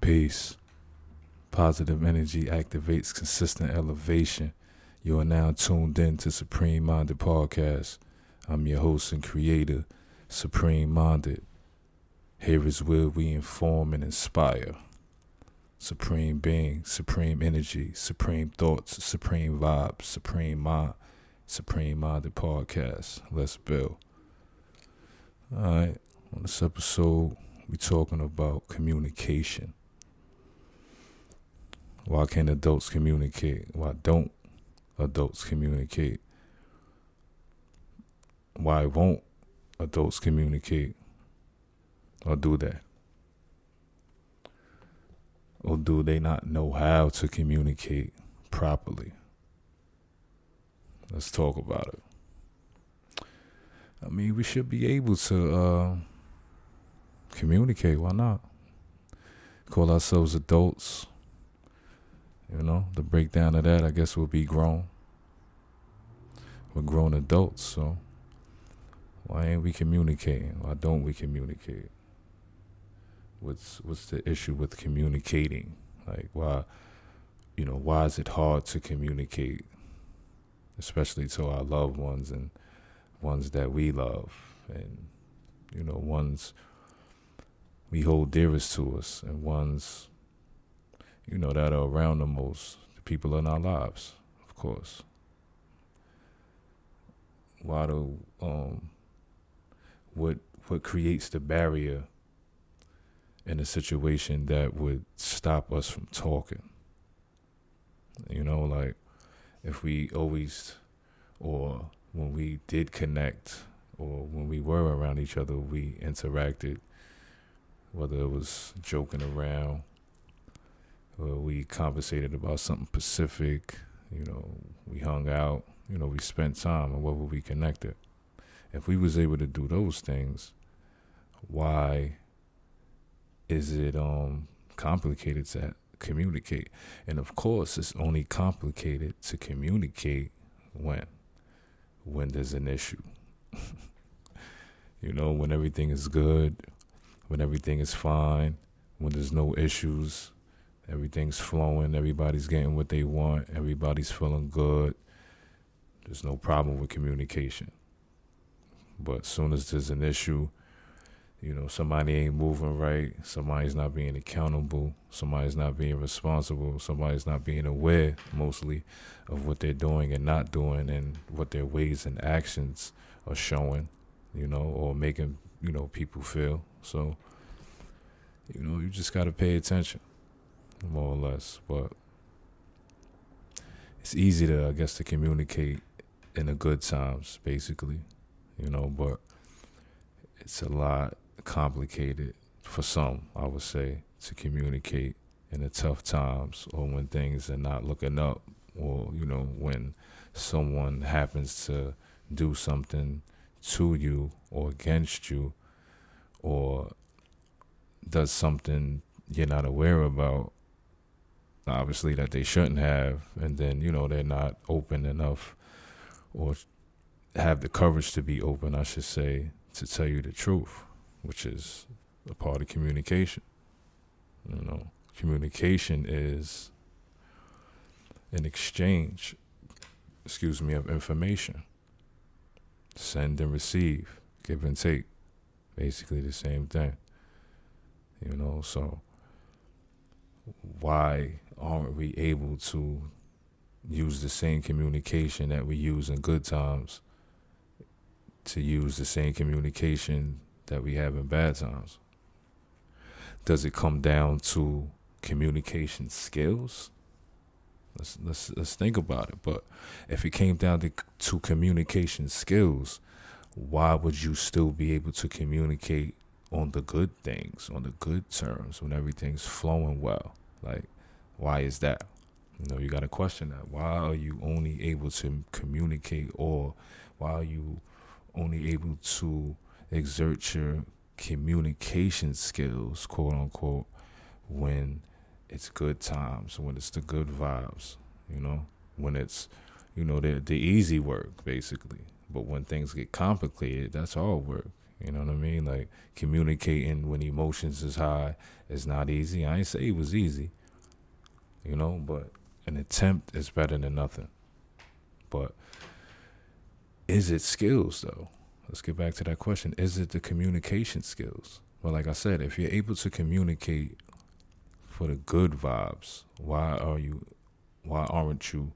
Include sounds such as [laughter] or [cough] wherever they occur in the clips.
Peace. Positive energy activates consistent elevation. You are now tuned in to Supreme Minded Podcast. I'm your host and creator, Supreme Minded. Here is where we inform and inspire. Supreme being, supreme energy, supreme thoughts, supreme vibes, supreme mind, supreme minded podcast. Let's build. Alright, on this episode, we're talking about communication. Why can't adults communicate? Why don't adults communicate? Why won't adults communicate? Or do they? Or do they not know how to communicate properly? Let's talk about it. I mean, we should be able to uh, communicate. Why not? Call ourselves adults. You know, the breakdown of that, I guess, will be grown. We're grown adults, so why ain't we communicating? Why don't we communicate? What's what's the issue with communicating? Like why you know, why is it hard to communicate? Especially to our loved ones and ones that we love and you know, ones we hold dearest to us and ones you know that are around the most the people in our lives, of course. Why do um what what creates the barrier in a situation that would stop us from talking. You know, like if we always or when we did connect or when we were around each other, we interacted, whether it was joking around we conversated about something specific, you know, we hung out, you know, we spent time and whether we connected. If we was able to do those things, why is it um complicated to communicate? And of course, it's only complicated to communicate when when there's an issue. [laughs] you know, when everything is good, when everything is fine, when there's no issues, everything's flowing, everybody's getting what they want, everybody's feeling good. There's no problem with communication. But as soon as there's an issue, you know, somebody ain't moving right, somebody's not being accountable, somebody's not being responsible, somebody's not being aware mostly of what they're doing and not doing and what their ways and actions are showing, you know, or making, you know, people feel. So, you know, you just got to pay attention, more or less. But it's easy to, I guess, to communicate in the good times, basically, you know, but it's a lot complicated for some, I would say, to communicate in the tough times or when things are not looking up or, you know, when someone happens to do something to you or against you or does something you're not aware about obviously that they shouldn't have and then you know they're not open enough or have the courage to be open I should say to tell you the truth which is a part of communication. You know, communication is an exchange, excuse me, of information. Send and receive, give and take, basically the same thing. You know, so why aren't we able to use the same communication that we use in good times to use the same communication that we have in bad times? Does it come down to communication skills? Let's let's let's think about it. But if it came down to, to communication skills, why would you still be able to communicate on the good things, on the good terms, when everything's flowing well? Like, why is that? You know, you got to question that. Why are you only able to communicate, or why are you only able to exert your communication skills, quote unquote, when it's good times, when it's the good vibes, you know, when it's, you know, the the easy work basically. But when things get complicated, that's all work, You know what I mean? Like communicating when emotions is high is not easy. I ain't say it was easy. You know, but an attempt is better than nothing. But is it skills though? Let's get back to that question. Is it the communication skills? Well, like I said, if you're able to communicate for the good vibes, why are you why aren't you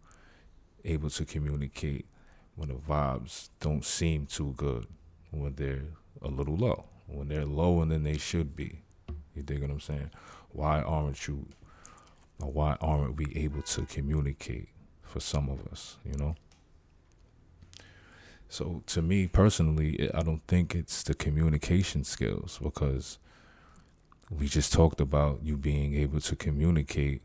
able to communicate when the vibes don't seem too good, when they're a little low, when they're lower than they should be? You dig what I'm saying? Why aren't you why aren't we able to communicate for some of us, you know? So to me personally, I don't think it's the communication skills because we just talked about you being able to communicate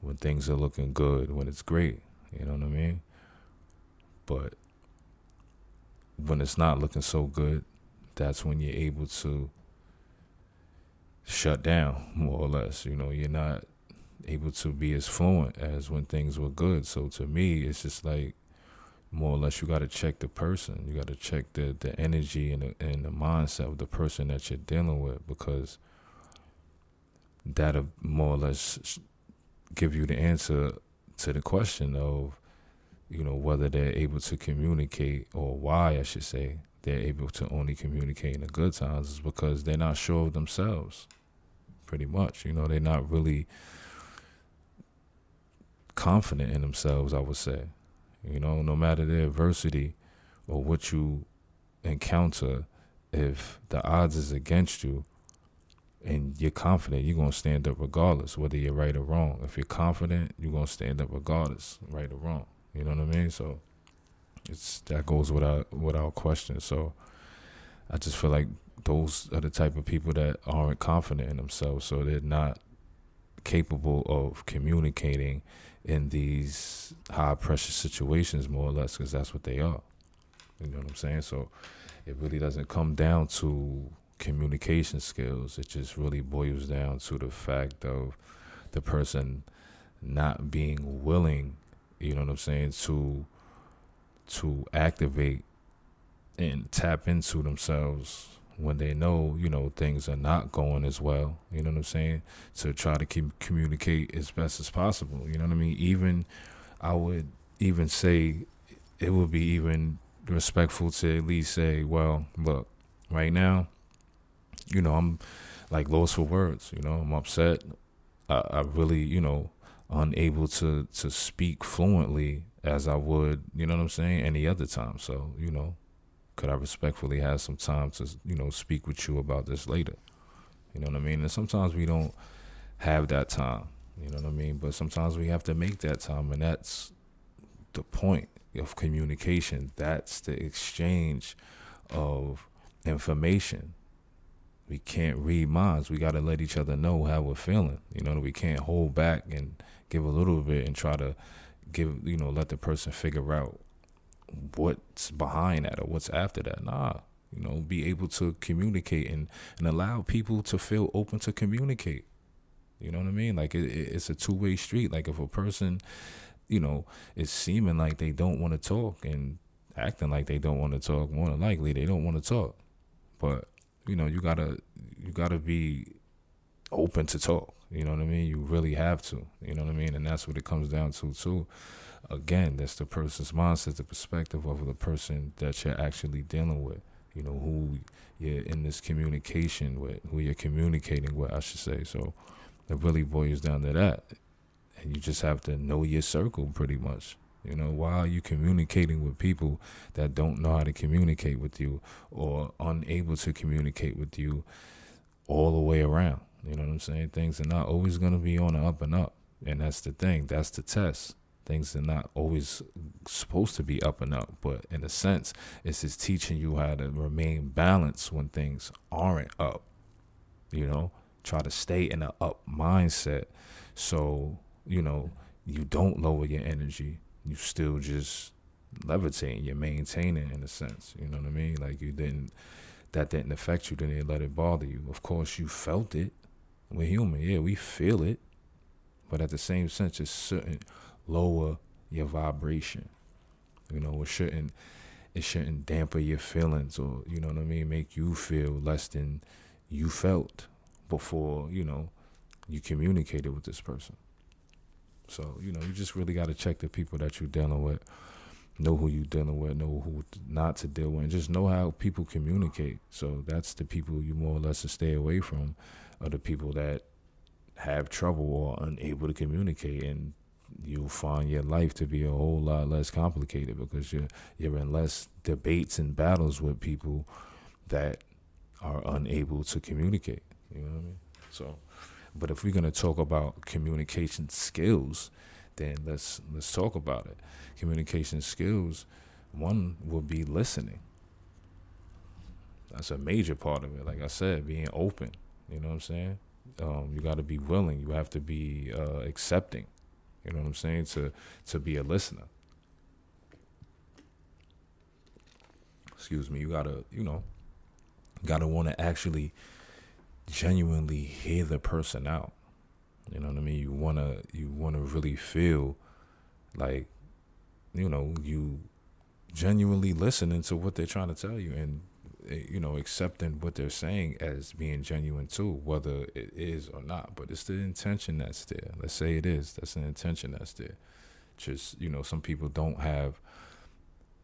when things are looking good, when it's great. You know what I mean? But when it's not looking so good, that's when you're able to shut down, [laughs] more or less. You know, you're not able to be as fluent as when things were good. So to me, it's just like more or less you got to check the person. You got to check the the energy and the, and the mindset of the person that you're dealing with because that'll more or less give you the answer to the question of you know whether they're able to communicate or why I should say they're able to only communicate in the good times is because they're not sure of themselves pretty much you know they're not really confident in themselves I would say you know, no matter the adversity or what you encounter, if the odds is against you and you're confident, you're going to stand up regardless, whether you're right or wrong. If you're confident, you're going to stand up regardless, right or wrong. You know what I mean? So it's that goes without without question. So I just feel like those are the type of people that aren't confident in themselves, so they're not capable of communicating in these high pressure situations, more or less, because that's what they are. You know what I'm saying? So it really doesn't come down to communication skills. It just really boils down to the fact of the person not being willing, you know what I'm saying, to to activate and tap into themselves when they know, you know, things are not going as well, you know what I'm saying? To try to keep communicate as best as possible. You know what I mean? Even I would even say it would be even respectful to at least say, well, look, right now, you know, I'm like lost for words, you know, I'm upset. I, I really, you know, unable to to speak fluently as I would, you know what I'm saying, any other time. So, you know, could I respectfully have some time to, you know, speak with you about this later? You know what I mean? And sometimes we don't have that time, you know what I mean? But sometimes we have to make that time, and that's the point of communication. That's the exchange of information. We can't read minds. We got to let each other know how we're feeling. You know, we can't hold back and give a little bit and try to give, you know, let the person figure out what's behind that or what's after that. Nah, you know, be able to communicate and, and allow people to feel open to communicate. You know what I mean? Like it, it's a two way street. Like if a person, you know, is seeming like they don't want to talk and acting like they don't want to talk, more than likely they don't want to talk. But you know, you gotta you gotta be open to talk. You know what I mean? You really have to. You know what I mean? And that's what it comes down to too again, that's the person's mindset, the perspective of the person that you're actually dealing with. You know, who you're in this communication with, who you're communicating with, I should say. So it really boils down to that. And you just have to know your circle pretty much. You know, why are you communicating with people that don't know how to communicate with you or unable to communicate with you all the way around? You know what I'm saying? Things are not always going to be on the up and up. And that's the thing. That's the test things are not always supposed to be up and up, but in a sense, it's just teaching you how to remain balanced when things aren't up. You know, try to stay in an up mindset so, you know, you don't lower your energy. You still just levitating, you're maintaining in a sense. You know what I mean? Like you didn't that didn't affect you, didn't let it bother you. Of course you felt it. We're human, yeah, we feel it. But at the same sense, it's certain lower your vibration. You know, it shouldn't it shouldn't damper your feelings or you know what I mean, make you feel less than you felt before you know you communicated with this person. So you know you just really got to check the people that you're dealing with, know who you're dealing with, know who not to deal with, and just know how people communicate. So that's the people you more or less to stay away from, are the people that have trouble or unable to communicate and you'll find your life to be a whole lot less complicated because you're you're in less debates and battles with people that are unable to communicate. You know what I mean? So, but if we're gonna talk about communication skills, then let's let's talk about it. Communication skills, one would be listening. That's a major part of it. Like I said, being open. You know what I'm saying? Um, you got to be willing. You have to be uh, accepting you know what I'm saying? To to be a listener. Excuse me. You gotta, you know, gotta want to actually genuinely hear the person out. You know what I mean? You wanna you wanna really feel like, you know, you genuinely listening to what they're trying to tell you and Eh, you know, accepting what they're saying as being genuine too, whether it is or not. But it's the intention that's there. Let's say it is. That's an intention that's there. Just you know, some people don't have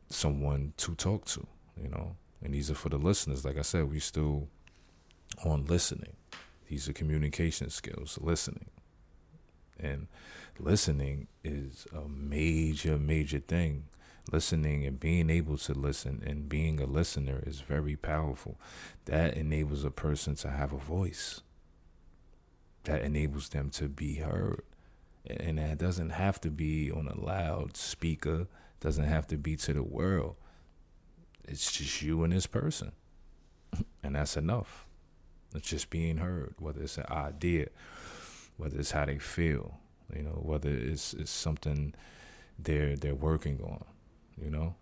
someone to talk to. You know, and these are for the listeners. Like I said, we still on listening. These are communication skills, listening. And listening is a major, major thing listening and being able to listen and being a listener is very powerful. That enables a person to have a voice. That enables them to be heard. And that doesn't have to be on a loud speaker, doesn't have to be to the world. It's just you and this person. [laughs] And that's enough. It's just being heard, whether it's an idea, whether it's how they feel, you know, whether it's, it's something they're they're working on you know?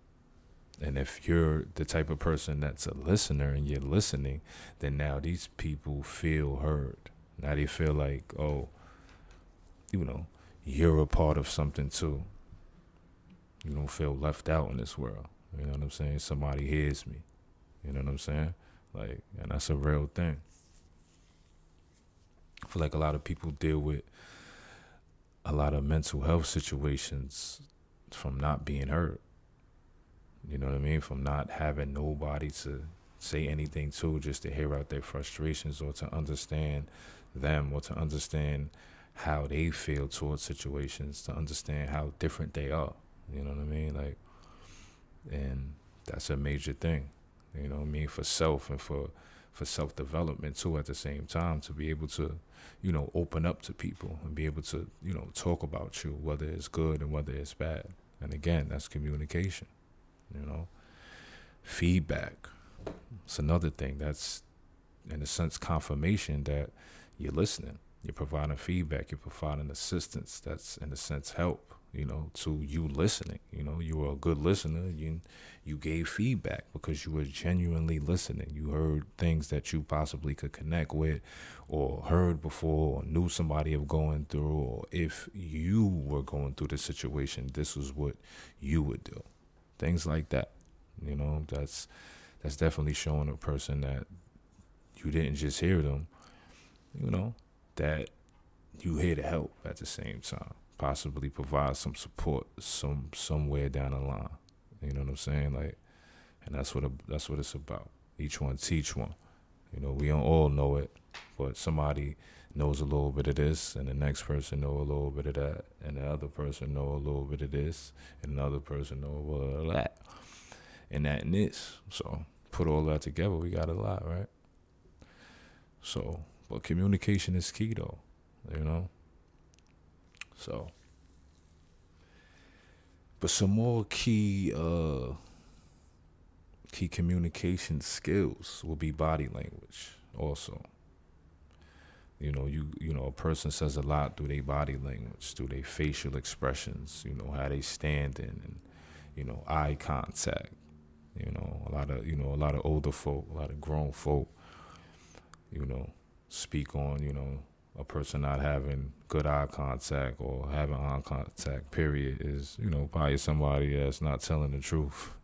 And if you're the type of person that's a listener and you're listening, then now these people feel heard. Now they feel like, oh, you know, you're a part of something too. You don't feel left out in this world. You know what I'm saying? Somebody hears me. You know what I'm saying? Like, and that's a real thing. I feel like a lot of people deal with a lot of mental health situations from not being heard. You know what I mean? From not having nobody to say anything to, just to hear out their frustrations or to understand them or to understand how they feel towards situations, to understand how different they are. You know what I mean? Like, and that's a major thing. You know what I mean? For self and for for self development too at the same time to be able to, you know, open up to people and be able to, you know, talk about you, whether it's good and whether it's bad. And again, that's communication you know. Feedback. It's another thing that's, in a sense, confirmation that you're listening. You're providing feedback. You're providing assistance. That's, in a sense, help. You know, to you listening. You know, you were a good listener. You you gave feedback because you were genuinely listening. You heard things that you possibly could connect with, or heard before, or knew somebody of going through, or if you were going through the situation, this was what you would do things like that. You know, that's that's definitely showing a person that you didn't just hear them. You know, that you here to help at the same time, possibly provide some support some somewhere down the line. You know what I'm saying? Like, and that's what a, that's what it's about. Each one teach one. You know, we don't all know it, but somebody knows a little bit of this, and the next person know a little bit of that, and the other person know a little bit of this, and another person know a little of that, and that and this. So put all that together, we got a lot, right? So, but communication is key, though, you know. So, but some more key, uh, key communication skills will be body language, also you know, you you know, a person says a lot through their body language, through their facial expressions, you know, how they standing and, you know, eye contact. You know, a lot of you know, a lot of older folk, a lot of grown folk, you know, speak on, you know, a person not having good eye contact or having eye contact, period, is, you know, probably somebody that's not telling the truth. [laughs]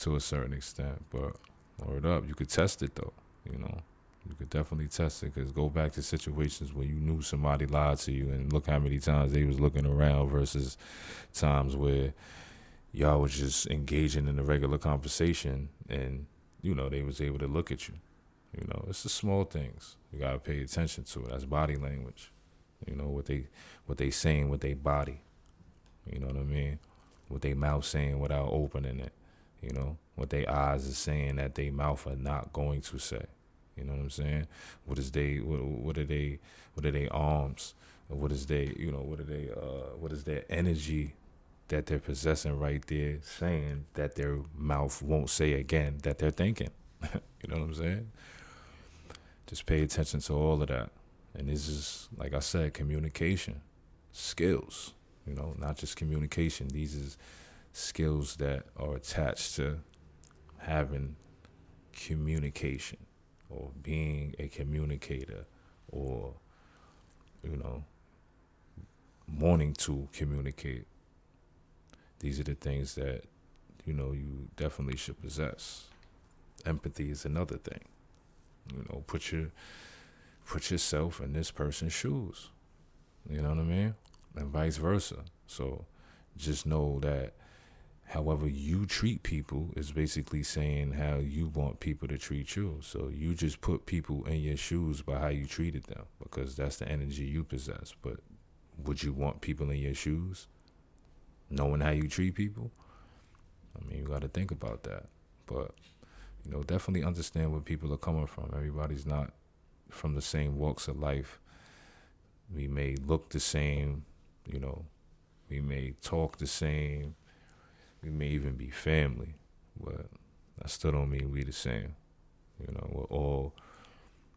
to a certain extent. But word up, you could test it though. You know, you could definitely test it because go back to situations where you knew somebody lied to you and look how many times they was looking around versus times where y'all was just engaging in a regular conversation and you know they was able to look at you. You know, it's the small things you gotta pay attention to. It. That's body language. You know what they what they saying with their body. You know what I mean? What they mouth saying without opening it. You know what their eyes is saying that they mouth are not going to say. You know what I'm saying? What is they? What, what are they? What are they arms? What is they? You know what are they? Uh, what is their energy that they're possessing right there, saying that their mouth won't say again that they're thinking. [laughs] you know what I'm saying? Just pay attention to all of that. And this is, like I said, communication, skills. You know, not just communication. These is skills that are attached to having communication or being a communicator or, you know, wanting to communicate. These are the things that, you know, you definitely should possess. Empathy is another thing. You know, put your put yourself in this person's shoes. You know what I mean? And vice versa. So just know that however you treat people is basically saying how you want people to treat you. So you just put people in your shoes by how you treated them because that's the energy you possess. But would you want people in your shoes? Knowing how you treat people? I mean, you got to think about that. But, you know, definitely understand where people are coming from. Everybody's not from the same walks of life. We may look the same, you know, we may talk the same, we may even be family, but that still don't mean we the same. You know, we're all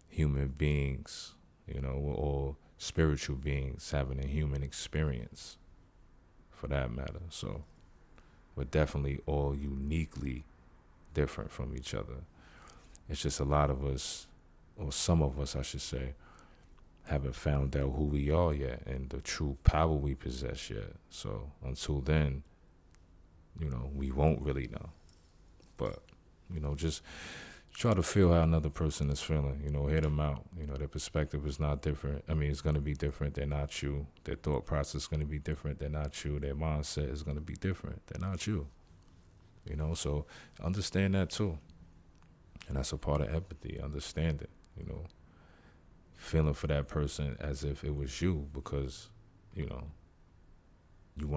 human beings. You know, we're all spiritual beings having a human experience, for that matter. So, we're definitely all uniquely different from each other. It's just a lot of us, or some of us, I should say, haven't found out who we are yet and the true power we possess yet. So, until then, you know, we won't really know. But, you know, just try to feel how another person is feeling, you know, hear them out. You know, their perspective is not different. I mean, it's going to be different. They're not you. Their thought process is going to be different. They're not you. Their mindset is going to be different. They're not you. You know, so understand that too. And that's a part of empathy, understanding, you know, feeling for that person as if it was you because, you know,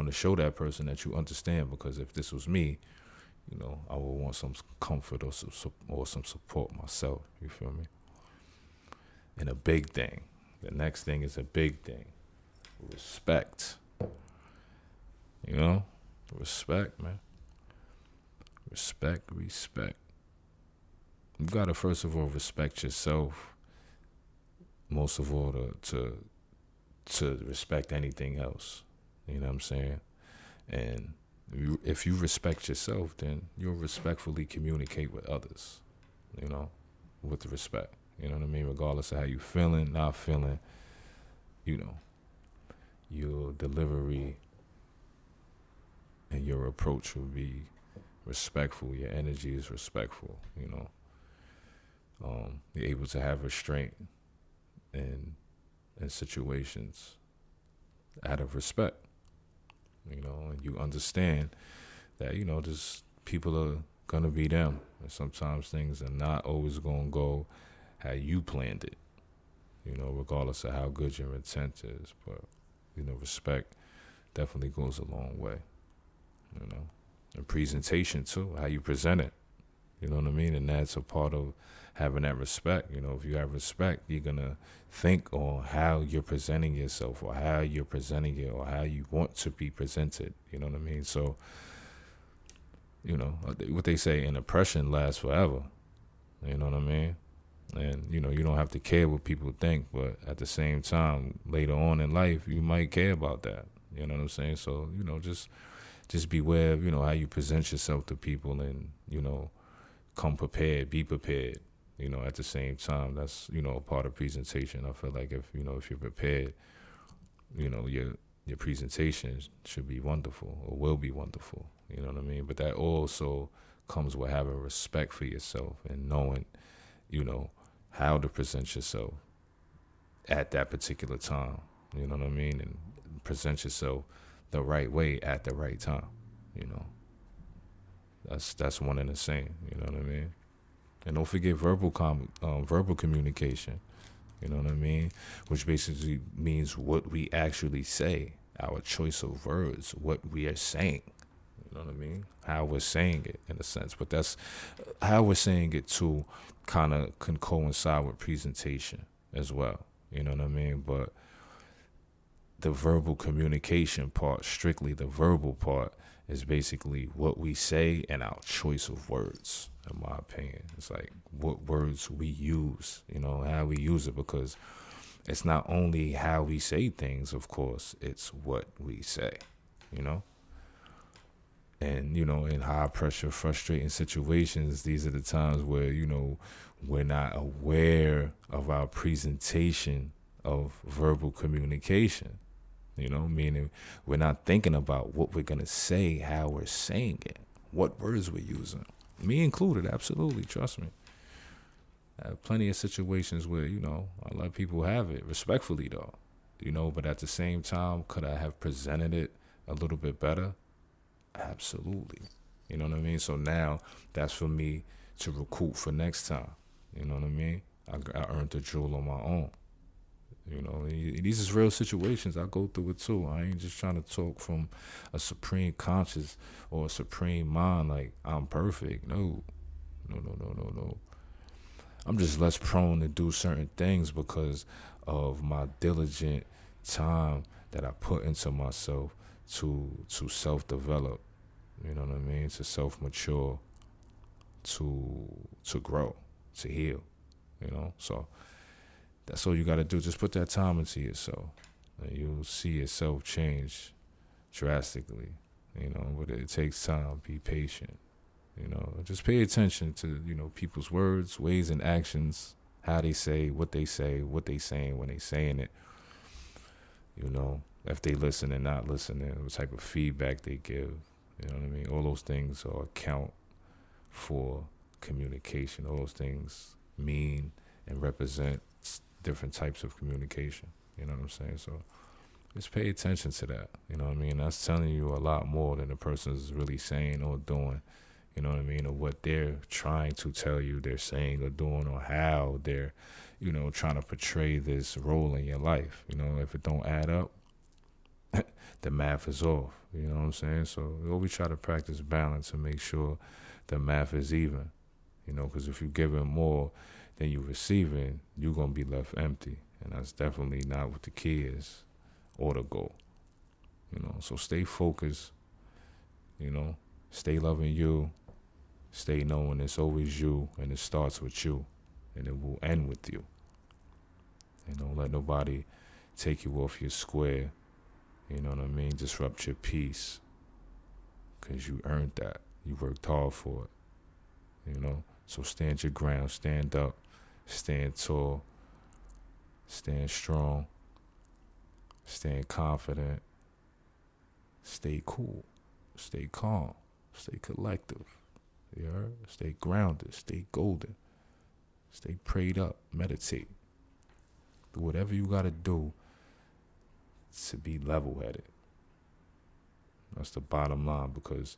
want to show that person that you understand because if this was me, you know, I would want some comfort or some or some support myself. You feel me? And a big thing. The next thing is a big thing. Respect. You know, respect, man. Respect, respect. You gotta first of all respect yourself. Most of all, to to to respect anything else. You know what I'm saying? And if you respect yourself, then you'll respectfully communicate with others, you know, with respect. You know what I mean? Regardless of how you feeling, not feeling, you know, your delivery and your approach will be respectful. Your energy is respectful, you know. Um, you're able to have restraint in in situations out of respect you know, and you understand that, you know, just people are gonna be them. And sometimes things are not always gonna go how you planned it. You know, regardless of how good your intent is. But, you know, respect definitely goes a long way. You know. And presentation too, how you present it. You know what I mean? And that's a part of having that respect. You know, if you have respect, you're gonna think on how you're presenting yourself, or how you're presenting it, or how you want to be presented. You know what I mean? So, you know, uh, what they say, an impression lasts forever. You know what I mean? And you know, you don't have to care what people think, but at the same time, later on in life, you might care about that. You know what I'm saying? So, you know, just just beware of you know how you present yourself to people, and you know, come prepared, be prepared you know, at the same time, that's you know part of presentation. I feel like if you know if you're prepared, you know your your presentation should be wonderful or will be wonderful. You know what I mean? But that also comes with having respect for yourself and knowing, you know, how to present yourself at that particular time. You know what I mean? And present yourself the right way at the right time. You know, that's that's one and the same. You know what I mean? And don't forget verbal com um, verbal communication. You know what I mean? Which basically means what we actually say, our choice of words, what we are saying. You know what I mean? How we're saying it in a sense. But that's how we're saying it too kind of can coincide with presentation as well. You know what I mean? But the verbal communication part, strictly the verbal part, is basically what we say and our choice of words, in my opinion. It's like what words we use, you know, how we use it, because it's not only how we say things, of course, it's what we say, you know? And, you know, in high pressure, frustrating situations, these are the times where, you know, we're not aware of our presentation of verbal communication you know, meaning we're not thinking about what we're going to say, how we're saying it, what words we're using. Me included, absolutely, trust me. I have plenty of situations where, you know, I let people have it, respectfully though, you know, but at the same time, could I have presented it a little bit better? Absolutely. You know what I mean? So now that's for me to recoup for next time. You know what I mean? I, I earned the jewel on my own. You know, these is real situations. I go through it too. I ain't just trying to talk from a supreme conscious or a supreme mind like I'm perfect. No, no, no, no, no, no. I'm just less prone to do certain things because of my diligent time that I put into myself to to self develop. You know what I mean? To self mature, to to grow, to heal. You know, so that's all you got to do. Just put that time into yourself, and you'll see yourself change drastically. You know, but it takes time. Be patient. You know, just pay attention to you know people's words, ways, and actions. How they say, what they say, what they saying when they saying it. You know, if they listen and not listening, what type of feedback they give. You know what I mean? All those things are account for communication. All those things mean and represent different types of communication. You know what I'm saying? So just pay attention to that. You know what I mean? That's telling you a lot more than the person's really saying or doing. You know what I mean? Or what they're trying to tell you they're saying or doing or how they're, you know, trying to portray this role in your life. You know, if it don't add up, [laughs] the math is off. You know what I'm saying? So we always try to practice balance and make sure the math is even. You know, because if you give giving more, then you receiving, you're gonna be left empty. And that's definitely not what the key is or the goal. You know, so stay focused, you know, stay loving you, stay knowing it's always you and it starts with you and it will end with you. And don't let nobody take you off your square. You know what I mean? Disrupt your peace. Cause you earned that. You worked hard for it. You know? So stand your ground, stand up, stand tall, stand strong, stand confident, stay cool, stay calm, stay collective. You heard? Stay grounded, stay golden, stay prayed up, meditate. Do whatever you got to do to be level headed. That's the bottom line because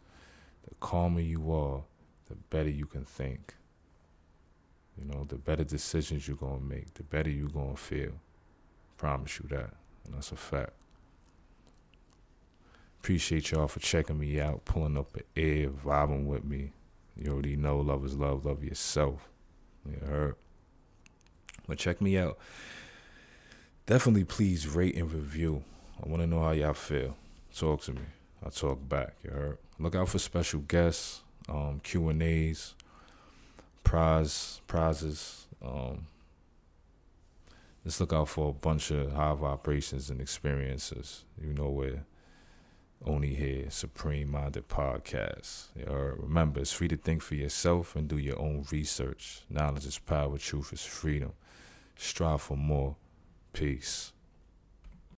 the calmer you are, the better you can think. You know, the better decisions you're to make, the better you're to feel. Promise you that. And that's a fact. Appreciate y'all for checking me out, pulling up an ear, vibing with me. You already know love is love, love yourself. You heard? But check me out. Definitely please rate and review. I want to know how y'all feel. Talk to me. I'll talk back. You heard? Look out for special guests, um, Q and A's, prize prizes. Um, just look out for a bunch of high vibrations and experiences. You know where only here, Supreme Minded Podcast. remember, it's free to think for yourself and do your own research. Knowledge is power, truth is freedom. Strive for more. Peace.